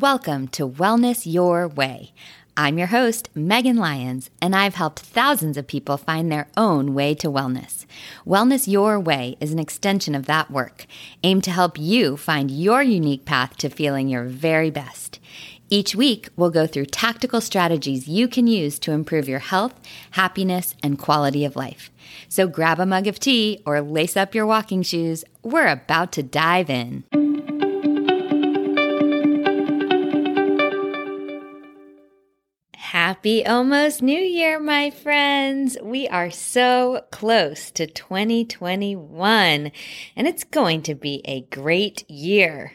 Welcome to Wellness Your Way. I'm your host, Megan Lyons, and I've helped thousands of people find their own way to wellness. Wellness Your Way is an extension of that work, aimed to help you find your unique path to feeling your very best. Each week, we'll go through tactical strategies you can use to improve your health, happiness, and quality of life. So grab a mug of tea or lace up your walking shoes. We're about to dive in. Happy almost New Year, my friends. We are so close to 2021, and it's going to be a great year.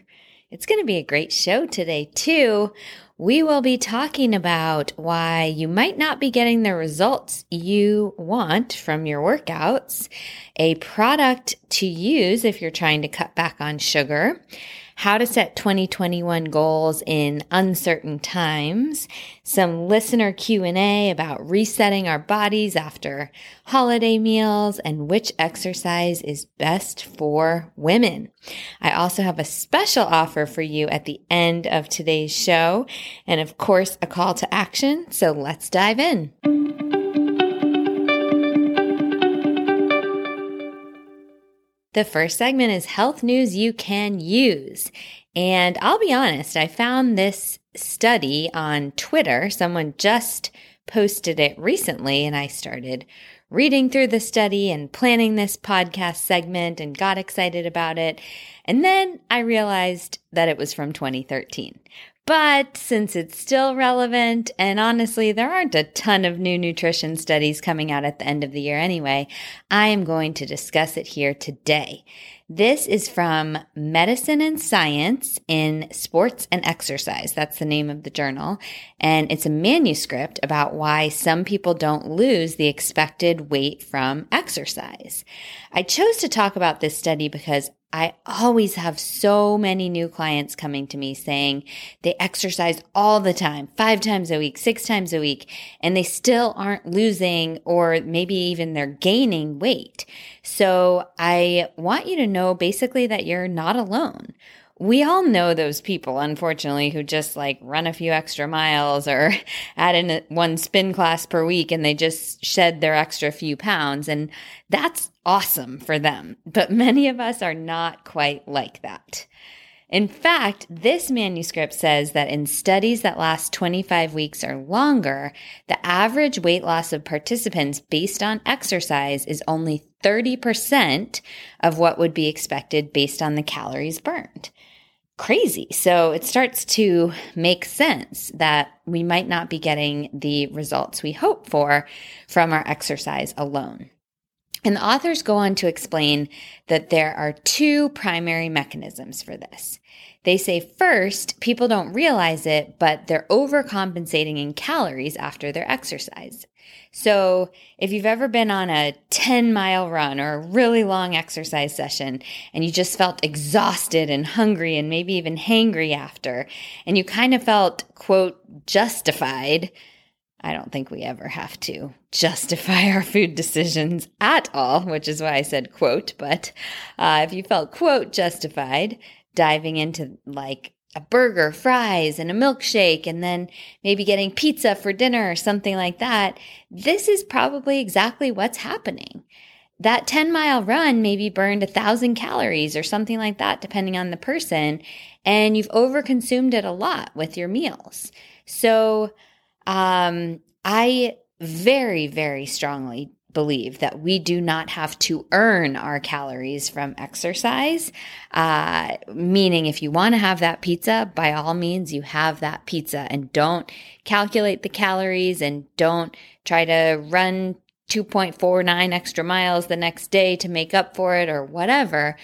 It's going to be a great show today, too. We will be talking about why you might not be getting the results you want from your workouts, a product to use if you're trying to cut back on sugar how to set 2021 goals in uncertain times, some listener Q&A about resetting our bodies after holiday meals and which exercise is best for women. I also have a special offer for you at the end of today's show and of course a call to action. So let's dive in. The first segment is health news you can use. And I'll be honest, I found this study on Twitter. Someone just posted it recently, and I started reading through the study and planning this podcast segment and got excited about it. And then I realized that it was from 2013. But since it's still relevant, and honestly, there aren't a ton of new nutrition studies coming out at the end of the year anyway, I am going to discuss it here today. This is from Medicine and Science in Sports and Exercise. That's the name of the journal. And it's a manuscript about why some people don't lose the expected weight from exercise. I chose to talk about this study because I always have so many new clients coming to me saying they exercise all the time, five times a week, six times a week, and they still aren't losing or maybe even they're gaining weight. So I want you to know basically that you're not alone we all know those people, unfortunately, who just like run a few extra miles or add in one spin class per week and they just shed their extra few pounds. And that's awesome for them. But many of us are not quite like that. In fact, this manuscript says that in studies that last 25 weeks or longer, the average weight loss of participants based on exercise is only 30% of what would be expected based on the calories burned crazy. So it starts to make sense that we might not be getting the results we hope for from our exercise alone. And the authors go on to explain that there are two primary mechanisms for this. They say first, people don't realize it, but they're overcompensating in calories after their exercise. So if you've ever been on a 10 mile run or a really long exercise session and you just felt exhausted and hungry and maybe even hangry after, and you kind of felt, quote, justified, I don't think we ever have to justify our food decisions at all, which is why I said quote. But uh, if you felt quote justified diving into like a burger, fries, and a milkshake, and then maybe getting pizza for dinner or something like that, this is probably exactly what's happening. That 10 mile run maybe burned a thousand calories or something like that, depending on the person, and you've overconsumed it a lot with your meals. So, um, I very, very strongly believe that we do not have to earn our calories from exercise. Uh, meaning, if you want to have that pizza, by all means, you have that pizza and don't calculate the calories and don't try to run 2.49 extra miles the next day to make up for it or whatever.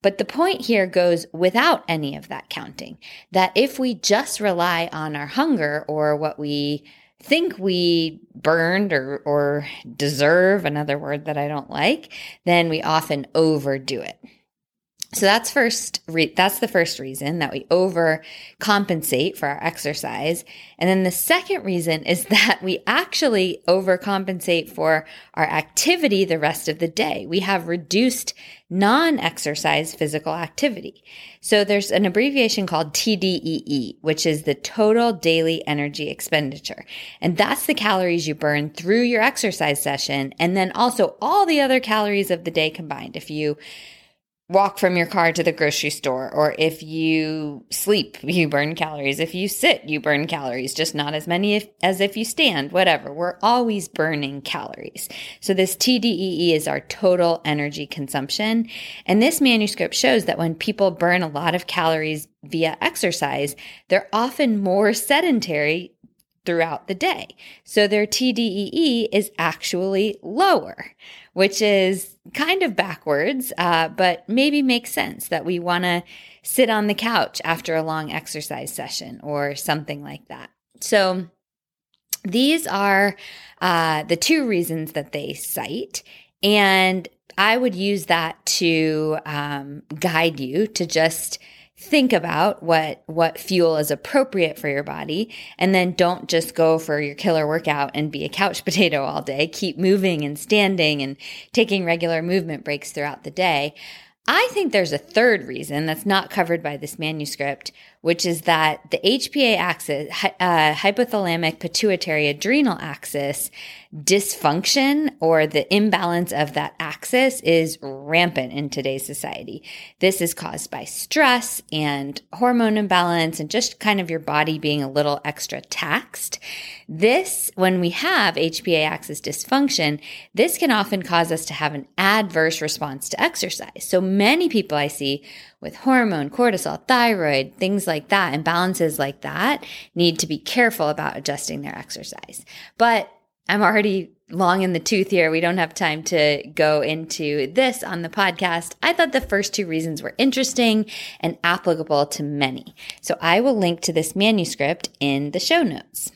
But the point here goes without any of that counting that if we just rely on our hunger or what we think we burned or, or deserve, another word that I don't like, then we often overdo it. So that's first re- that's the first reason that we overcompensate for our exercise. And then the second reason is that we actually overcompensate for our activity the rest of the day. We have reduced non-exercise physical activity. So there's an abbreviation called TDEE, which is the total daily energy expenditure. And that's the calories you burn through your exercise session and then also all the other calories of the day combined. If you walk from your car to the grocery store, or if you sleep, you burn calories. If you sit, you burn calories, just not as many if, as if you stand, whatever. We're always burning calories. So this TDEE is our total energy consumption. And this manuscript shows that when people burn a lot of calories via exercise, they're often more sedentary throughout the day. So their TDEE is actually lower, which is kind of backwards, uh, but maybe makes sense that we want to sit on the couch after a long exercise session or something like that. So these are uh, the two reasons that they cite. And I would use that to um, guide you to just think about what what fuel is appropriate for your body and then don't just go for your killer workout and be a couch potato all day. Keep moving and standing and taking regular movement breaks throughout the day. I think there's a third reason that's not covered by this manuscript which is that the hpa axis uh, hypothalamic pituitary adrenal axis dysfunction or the imbalance of that axis is rampant in today's society. This is caused by stress and hormone imbalance and just kind of your body being a little extra taxed. This, when we have HPA axis dysfunction, this can often cause us to have an adverse response to exercise. So many people I see with hormone, cortisol, thyroid, things like that, imbalances like that need to be careful about adjusting their exercise. But I'm already long in the tooth here. We don't have time to go into this on the podcast. I thought the first two reasons were interesting and applicable to many. So I will link to this manuscript in the show notes.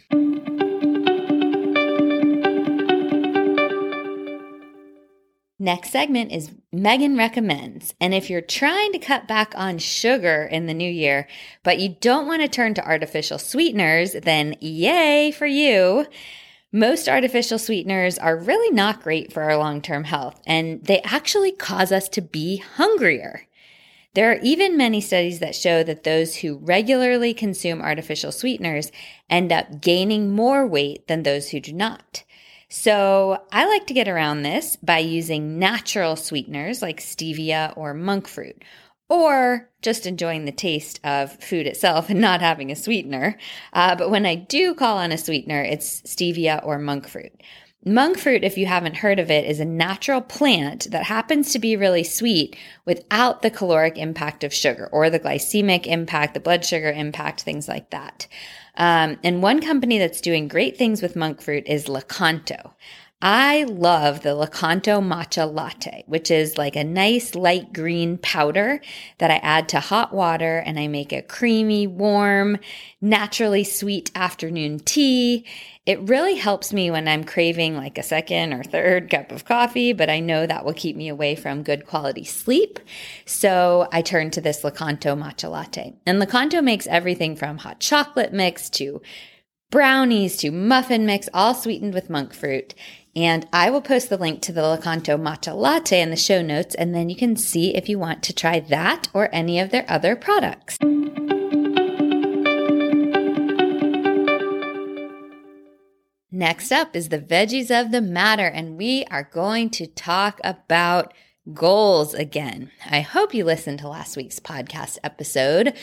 Next segment is Megan recommends. And if you're trying to cut back on sugar in the new year, but you don't want to turn to artificial sweeteners, then yay for you. Most artificial sweeteners are really not great for our long term health, and they actually cause us to be hungrier. There are even many studies that show that those who regularly consume artificial sweeteners end up gaining more weight than those who do not. So I like to get around this by using natural sweeteners like stevia or monk fruit, or just enjoying the taste of food itself and not having a sweetener. Uh, but when I do call on a sweetener, it's stevia or monk fruit. Monk fruit, if you haven't heard of it, is a natural plant that happens to be really sweet without the caloric impact of sugar or the glycemic impact, the blood sugar impact, things like that. Um, and one company that's doing great things with monk fruit is Lakanto. I love the Lakanto matcha latte, which is like a nice light green powder that I add to hot water and I make a creamy, warm, naturally sweet afternoon tea. It really helps me when I'm craving like a second or third cup of coffee, but I know that will keep me away from good quality sleep. So I turn to this Lakanto matcha latte. And Lakanto makes everything from hot chocolate mix to brownies to muffin mix, all sweetened with monk fruit. And I will post the link to the Lakanto matcha latte in the show notes, and then you can see if you want to try that or any of their other products. Next up is the veggies of the matter, and we are going to talk about goals again. I hope you listened to last week's podcast episode,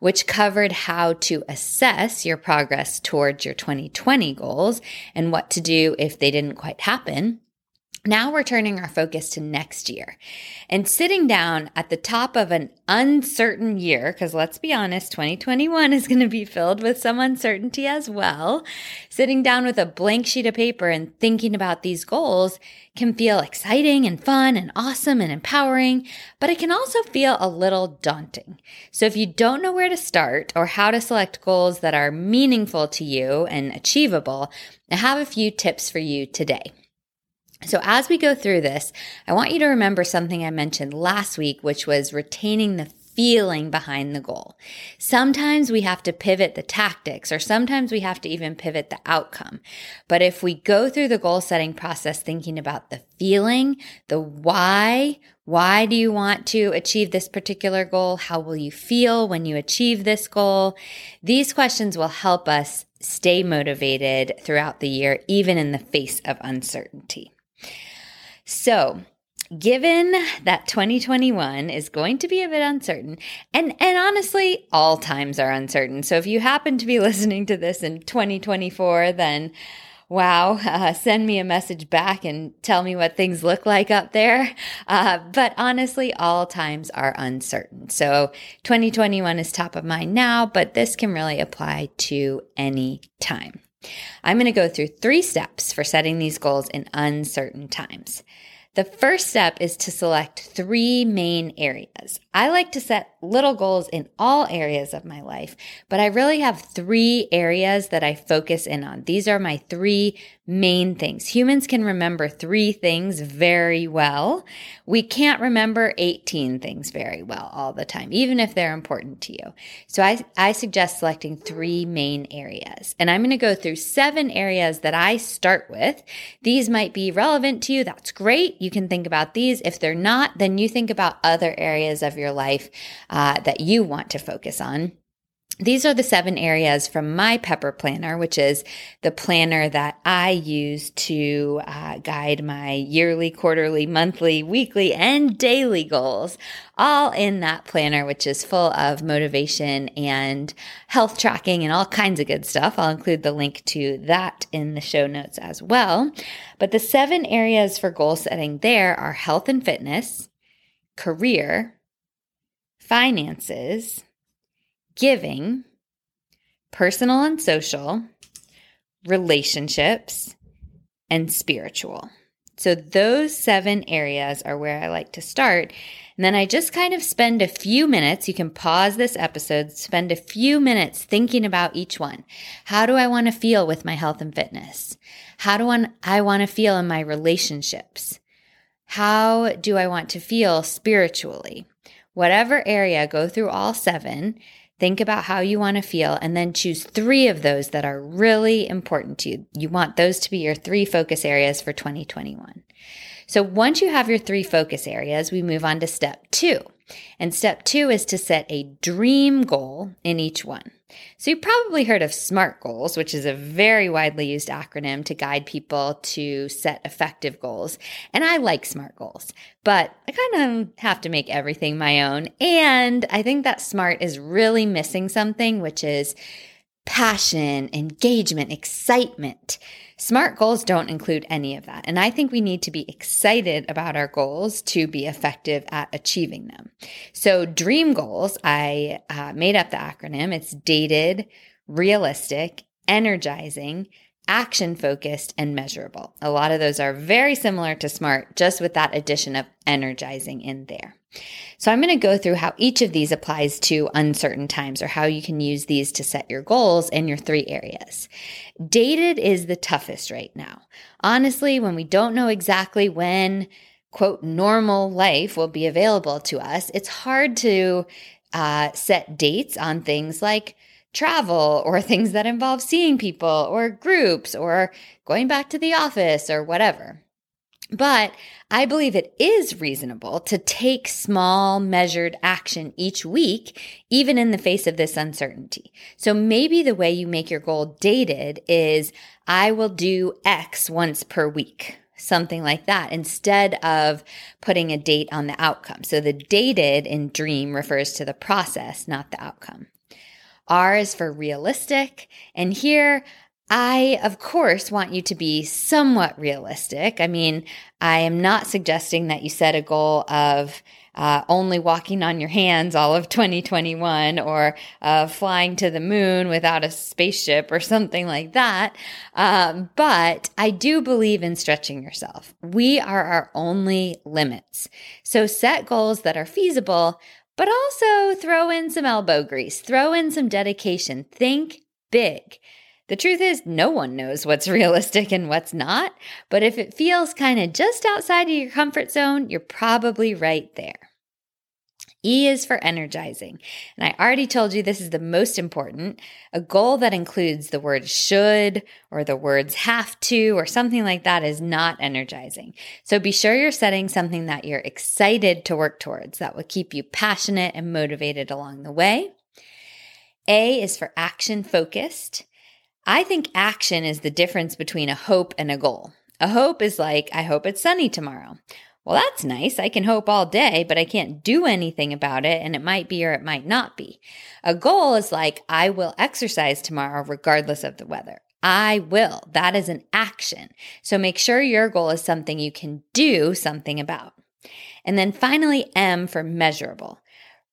which covered how to assess your progress towards your 2020 goals and what to do if they didn't quite happen. Now we're turning our focus to next year and sitting down at the top of an uncertain year, because let's be honest, 2021 is going to be filled with some uncertainty as well. Sitting down with a blank sheet of paper and thinking about these goals can feel exciting and fun and awesome and empowering, but it can also feel a little daunting. So if you don't know where to start or how to select goals that are meaningful to you and achievable, I have a few tips for you today. So, as we go through this, I want you to remember something I mentioned last week, which was retaining the feeling behind the goal. Sometimes we have to pivot the tactics, or sometimes we have to even pivot the outcome. But if we go through the goal setting process thinking about the feeling, the why, why do you want to achieve this particular goal? How will you feel when you achieve this goal? These questions will help us stay motivated throughout the year, even in the face of uncertainty. So, given that 2021 is going to be a bit uncertain, and, and honestly, all times are uncertain. So, if you happen to be listening to this in 2024, then wow, uh, send me a message back and tell me what things look like up there. Uh, but honestly, all times are uncertain. So 2021 is top of mind now, but this can really apply to any time. I'm going to go through three steps for setting these goals in uncertain times. The first step is to select three main areas. I like to set little goals in all areas of my life, but I really have three areas that I focus in on. These are my three main things. Humans can remember three things very well. We can't remember 18 things very well all the time, even if they're important to you. So I, I suggest selecting three main areas. And I'm going to go through seven areas that I start with. These might be relevant to you. That's great. You can think about these. If they're not, then you think about other areas of your life uh, that you want to focus on. These are the seven areas from my Pepper Planner, which is the planner that I use to uh, guide my yearly, quarterly, monthly, weekly, and daily goals, all in that planner, which is full of motivation and health tracking and all kinds of good stuff. I'll include the link to that in the show notes as well. But the seven areas for goal setting there are health and fitness, career, finances, giving, personal and social, relationships, and spiritual. So, those seven areas are where I like to start. And then I just kind of spend a few minutes. You can pause this episode, spend a few minutes thinking about each one. How do I want to feel with my health and fitness? How do I want to feel in my relationships? How do I want to feel spiritually? Whatever area, go through all seven Think about how you want to feel and then choose three of those that are really important to you. You want those to be your three focus areas for 2021. So once you have your three focus areas, we move on to step two. And step two is to set a dream goal in each one. So, you've probably heard of SMART goals, which is a very widely used acronym to guide people to set effective goals. And I like SMART goals, but I kind of have to make everything my own. And I think that SMART is really missing something, which is passion, engagement, excitement. Smart goals don't include any of that. And I think we need to be excited about our goals to be effective at achieving them. So, dream goals, I uh, made up the acronym. It's dated, realistic, energizing, action focused, and measurable. A lot of those are very similar to SMART, just with that addition of energizing in there. So I'm going to go through how each of these applies to uncertain times or how you can use these to set your goals in your three areas. Dated is the toughest right now. Honestly, when we don't know exactly when quote normal life will be available to us, it's hard to uh, set dates on things like travel or things that involve seeing people or groups or going back to the office or whatever. But I believe it is reasonable to take small, measured action each week, even in the face of this uncertainty. So maybe the way you make your goal dated is I will do X once per week, something like that, instead of putting a date on the outcome. So the dated in dream refers to the process, not the outcome. R is for realistic. And here I, of course, want you to be somewhat realistic. I mean, I am not suggesting that you set a goal of uh, only walking on your hands all of 2021 or uh, flying to the moon without a spaceship or something like that. Um, but I do believe in stretching yourself. We are our only limits. So set goals that are feasible, but also throw in some elbow grease, throw in some dedication. Think big. The truth is, no one knows what's realistic and what's not, but if it feels kind of just outside of your comfort zone, you're probably right there. E is for energizing. And I already told you this is the most important. A goal that includes the word should or the words have to or something like that is not energizing. So be sure you're setting something that you're excited to work towards that will keep you passionate and motivated along the way. A is for action focused. I think action is the difference between a hope and a goal. A hope is like, I hope it's sunny tomorrow. Well, that's nice. I can hope all day, but I can't do anything about it, and it might be or it might not be. A goal is like, I will exercise tomorrow regardless of the weather. I will. That is an action. So make sure your goal is something you can do something about. And then finally, M for measurable.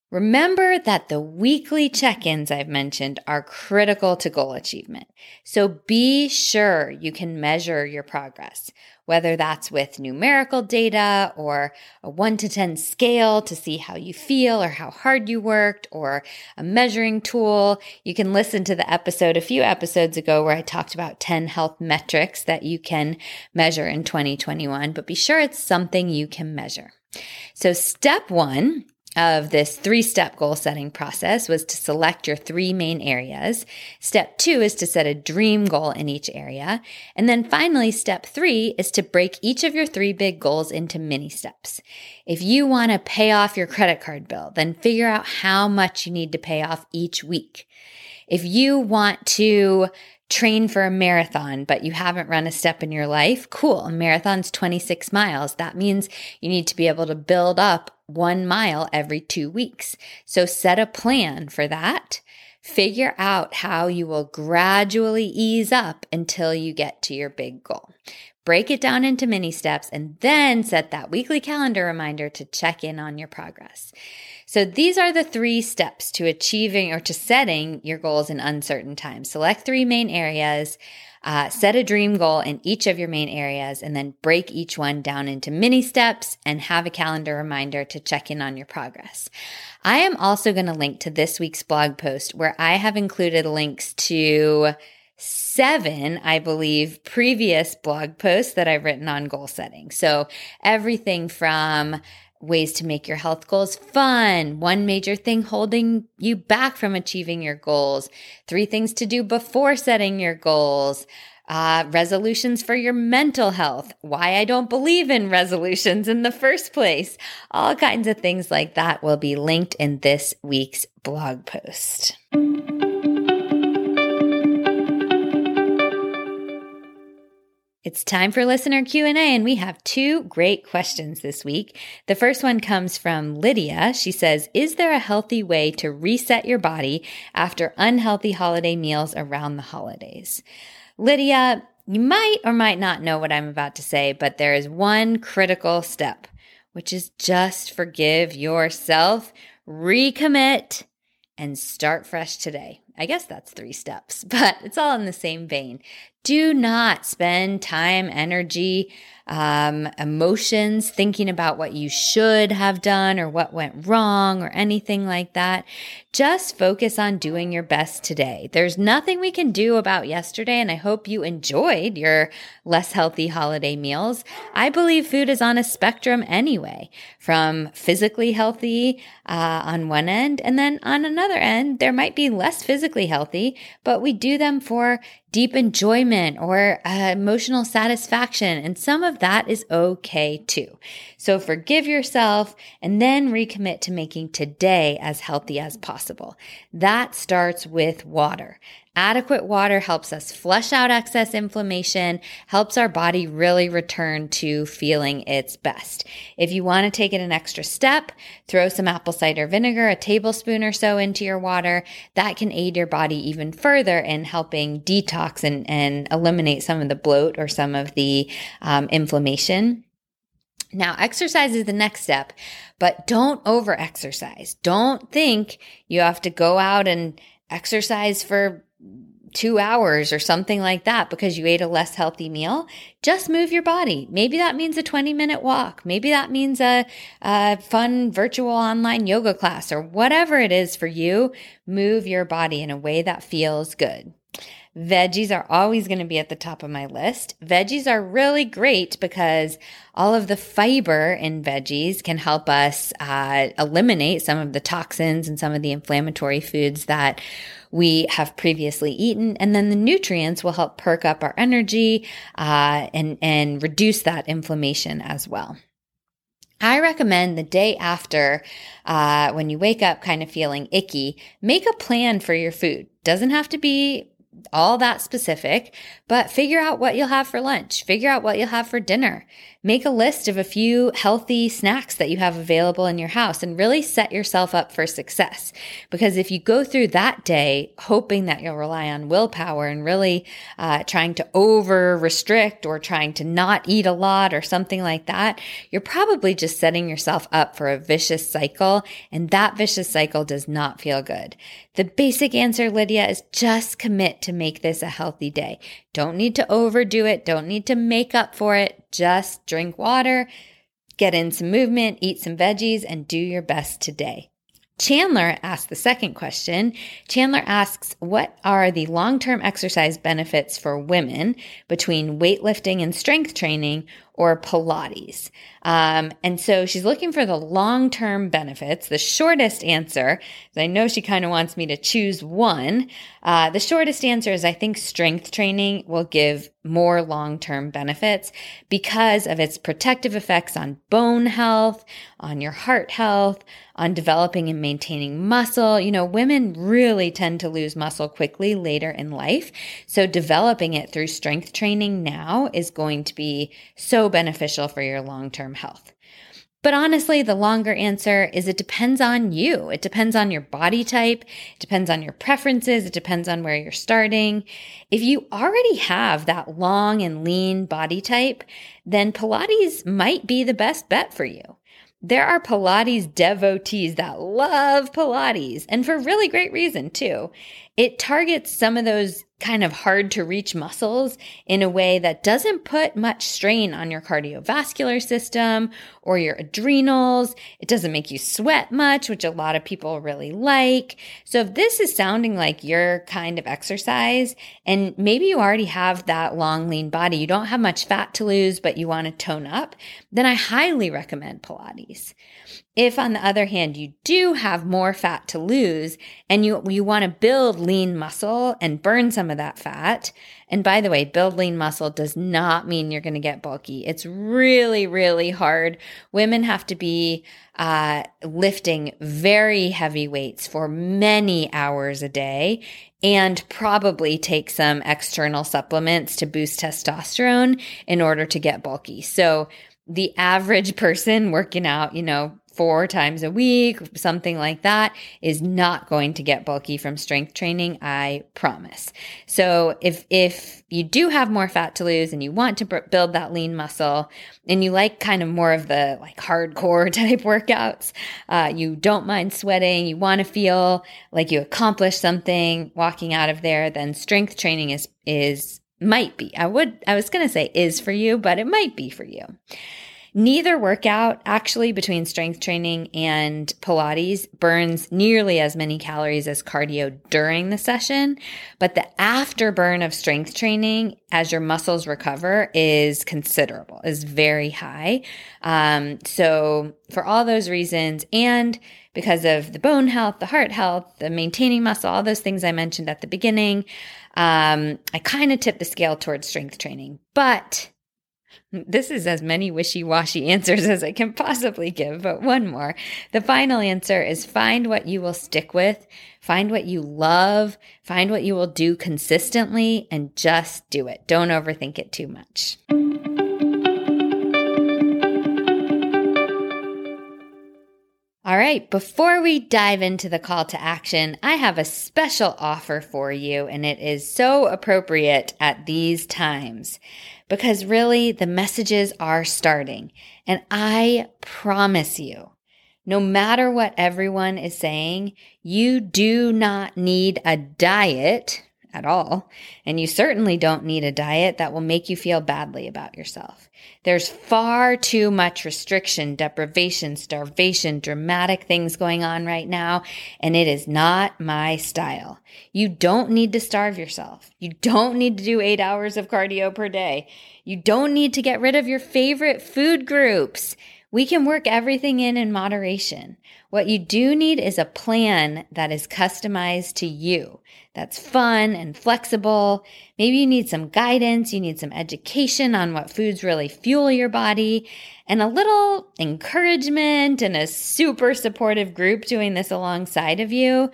Remember that the weekly check ins I've mentioned are critical to goal achievement. So be sure you can measure your progress, whether that's with numerical data or a 1 to 10 scale to see how you feel or how hard you worked or a measuring tool. You can listen to the episode a few episodes ago where I talked about 10 health metrics that you can measure in 2021, but be sure it's something you can measure. So, step one of this three step goal setting process was to select your three main areas. Step two is to set a dream goal in each area. And then finally, step three is to break each of your three big goals into mini steps. If you want to pay off your credit card bill, then figure out how much you need to pay off each week. If you want to train for a marathon, but you haven't run a step in your life, cool. A marathon's 26 miles. That means you need to be able to build up one mile every two weeks. So set a plan for that. Figure out how you will gradually ease up until you get to your big goal. Break it down into mini steps and then set that weekly calendar reminder to check in on your progress. So these are the three steps to achieving or to setting your goals in uncertain times. Select three main areas, uh, set a dream goal in each of your main areas, and then break each one down into mini steps and have a calendar reminder to check in on your progress. I am also going to link to this week's blog post where I have included links to seven, I believe, previous blog posts that I've written on goal setting. So everything from ways to make your health goals fun, one major thing holding you back from achieving your goals, three things to do before setting your goals, uh, resolutions for your mental health, why I don't believe in resolutions in the first place. All kinds of things like that will be linked in this week's blog post. It's time for listener Q&A and we have two great questions this week. The first one comes from Lydia. She says, "Is there a healthy way to reset your body after unhealthy holiday meals around the holidays?" Lydia, you might or might not know what I'm about to say, but there is one critical step, which is just forgive yourself, recommit, and start fresh today. I guess that's three steps, but it's all in the same vein. Do not spend time, energy, um, emotions thinking about what you should have done or what went wrong or anything like that. Just focus on doing your best today. There's nothing we can do about yesterday, and I hope you enjoyed your less healthy holiday meals. I believe food is on a spectrum anyway, from physically healthy uh, on one end, and then on another end, there might be less physically healthy, but we do them for deep enjoyment or uh, emotional satisfaction. And some of that is okay too. So forgive yourself and then recommit to making today as healthy as possible. That starts with water. Adequate water helps us flush out excess inflammation, helps our body really return to feeling its best. If you want to take it an extra step, throw some apple cider vinegar, a tablespoon or so into your water. That can aid your body even further in helping detox and, and eliminate some of the bloat or some of the um, inflammation. Now, exercise is the next step, but don't over exercise. Don't think you have to go out and exercise for two hours or something like that because you ate a less healthy meal, just move your body. Maybe that means a 20 minute walk. Maybe that means a, a, fun virtual online yoga class or whatever it is for you. Move your body in a way that feels good. Veggies are always going to be at the top of my list. Veggies are really great because all of the fiber in veggies can help us uh, eliminate some of the toxins and some of the inflammatory foods that we have previously eaten. And then the nutrients will help perk up our energy uh, and, and reduce that inflammation as well. I recommend the day after, uh, when you wake up kind of feeling icky, make a plan for your food. Doesn't have to be all that specific, but figure out what you'll have for lunch. Figure out what you'll have for dinner. Make a list of a few healthy snacks that you have available in your house and really set yourself up for success. Because if you go through that day hoping that you'll rely on willpower and really uh, trying to over restrict or trying to not eat a lot or something like that, you're probably just setting yourself up for a vicious cycle. And that vicious cycle does not feel good. The basic answer, Lydia, is just commit to make this a healthy day. Don't need to overdo it. Don't need to make up for it. Just drink water, get in some movement, eat some veggies, and do your best today. Chandler asked the second question. Chandler asks, What are the long term exercise benefits for women between weightlifting and strength training or Pilates? Um, and so she's looking for the long term benefits. The shortest answer, I know she kind of wants me to choose one. Uh, the shortest answer is I think strength training will give more long term benefits because of its protective effects on bone health, on your heart health, on developing and maintaining muscle. You know, women really tend to lose muscle quickly later in life. So developing it through strength training now is going to be so beneficial for your long term health. But honestly, the longer answer is it depends on you. It depends on your body type. It depends on your preferences. It depends on where you're starting. If you already have that long and lean body type, then Pilates might be the best bet for you. There are Pilates devotees that love Pilates and for really great reason too. It targets some of those kind of hard to reach muscles in a way that doesn't put much strain on your cardiovascular system or your adrenals. It doesn't make you sweat much, which a lot of people really like. So if this is sounding like your kind of exercise and maybe you already have that long, lean body, you don't have much fat to lose, but you want to tone up, then I highly recommend Pilates. If on the other hand, you do have more fat to lose and you, you want to build lean muscle and burn some of that fat. And by the way, build lean muscle does not mean you're going to get bulky. It's really, really hard. Women have to be uh, lifting very heavy weights for many hours a day and probably take some external supplements to boost testosterone in order to get bulky. So the average person working out, you know, four times a week, something like that, is not going to get bulky from strength training. I promise. So if, if you do have more fat to lose and you want to b- build that lean muscle and you like kind of more of the like hardcore type workouts, uh, you don't mind sweating, you want to feel like you accomplished something walking out of there, then strength training is, is might be. I would, I was going to say is for you, but it might be for you. Neither workout, actually, between strength training and Pilates, burns nearly as many calories as cardio during the session. But the afterburn of strength training as your muscles recover is considerable, is very high. Um, so, for all those reasons, and because of the bone health, the heart health, the maintaining muscle, all those things I mentioned at the beginning, um, I kind of tip the scale towards strength training. But this is as many wishy washy answers as I can possibly give, but one more. The final answer is find what you will stick with, find what you love, find what you will do consistently, and just do it. Don't overthink it too much. All right, before we dive into the call to action, I have a special offer for you, and it is so appropriate at these times because really the messages are starting. And I promise you, no matter what everyone is saying, you do not need a diet at all. And you certainly don't need a diet that will make you feel badly about yourself. There's far too much restriction, deprivation, starvation, dramatic things going on right now, and it is not my style. You don't need to starve yourself. You don't need to do eight hours of cardio per day. You don't need to get rid of your favorite food groups. We can work everything in in moderation. What you do need is a plan that is customized to you, that's fun and flexible. Maybe you need some guidance, you need some education on what foods really fuel your body, and a little encouragement and a super supportive group doing this alongside of you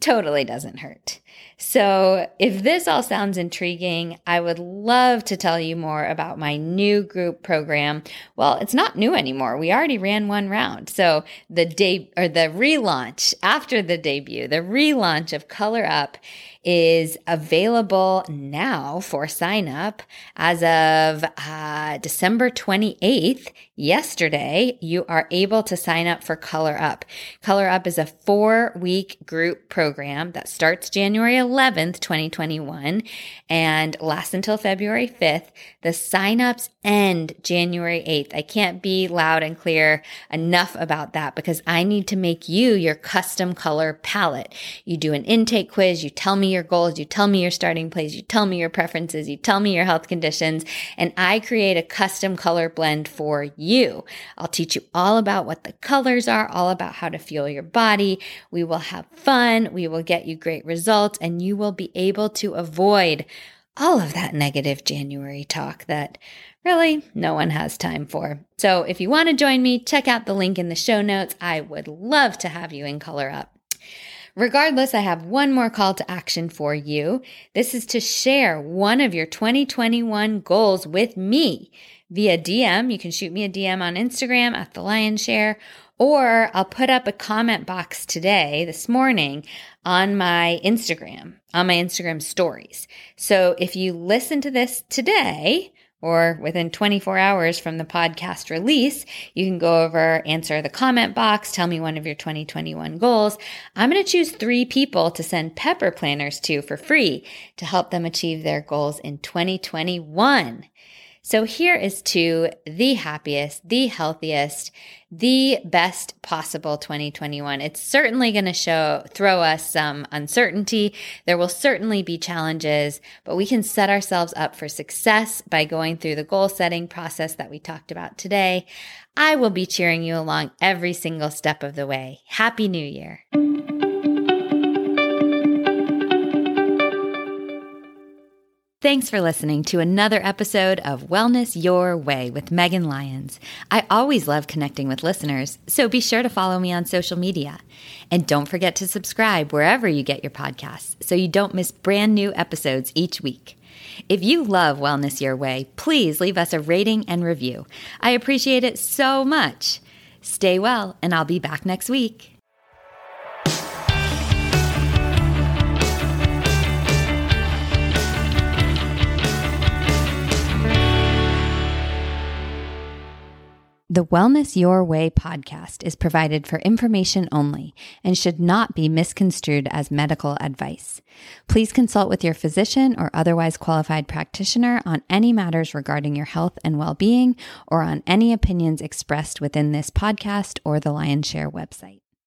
totally doesn't hurt. So, if this all sounds intriguing, I would love to tell you more about my new group program. Well, it's not new anymore. We already ran one round. So, the day or the relaunch after the debut, the relaunch of Color Up is available now for sign up as of uh, December 28th. Yesterday, you are able to sign up for Color Up. Color Up is a four week group program that starts January 11th, 2021 and lasts until February 5th. The sign ups end January 8th. I can't be loud and clear enough about that because I need to make you your custom color palette. You do an intake quiz, you tell me your goals, you tell me your starting place, you tell me your preferences, you tell me your health conditions, and I create a custom color blend for you. I'll teach you all about what the colors are, all about how to fuel your body. We will have fun, we will get you great results, and you will be able to avoid all of that negative January talk that really no one has time for. So if you want to join me, check out the link in the show notes. I would love to have you in Color Up. Regardless, I have one more call to action for you. This is to share one of your 2021 goals with me via DM. You can shoot me a DM on Instagram at the Lyons' Share, or I'll put up a comment box today, this morning, on my Instagram, on my Instagram stories. So if you listen to this today, or within 24 hours from the podcast release, you can go over, answer the comment box, tell me one of your 2021 goals. I'm going to choose three people to send pepper planners to for free to help them achieve their goals in 2021. So here is to the happiest, the healthiest, the best possible 2021. It's certainly going to show, throw us some uncertainty. There will certainly be challenges, but we can set ourselves up for success by going through the goal setting process that we talked about today. I will be cheering you along every single step of the way. Happy New Year. Thanks for listening to another episode of Wellness Your Way with Megan Lyons. I always love connecting with listeners, so be sure to follow me on social media. And don't forget to subscribe wherever you get your podcasts so you don't miss brand new episodes each week. If you love Wellness Your Way, please leave us a rating and review. I appreciate it so much. Stay well, and I'll be back next week. The Wellness Your Way podcast is provided for information only and should not be misconstrued as medical advice. Please consult with your physician or otherwise qualified practitioner on any matters regarding your health and well being or on any opinions expressed within this podcast or the Lyons' Share website.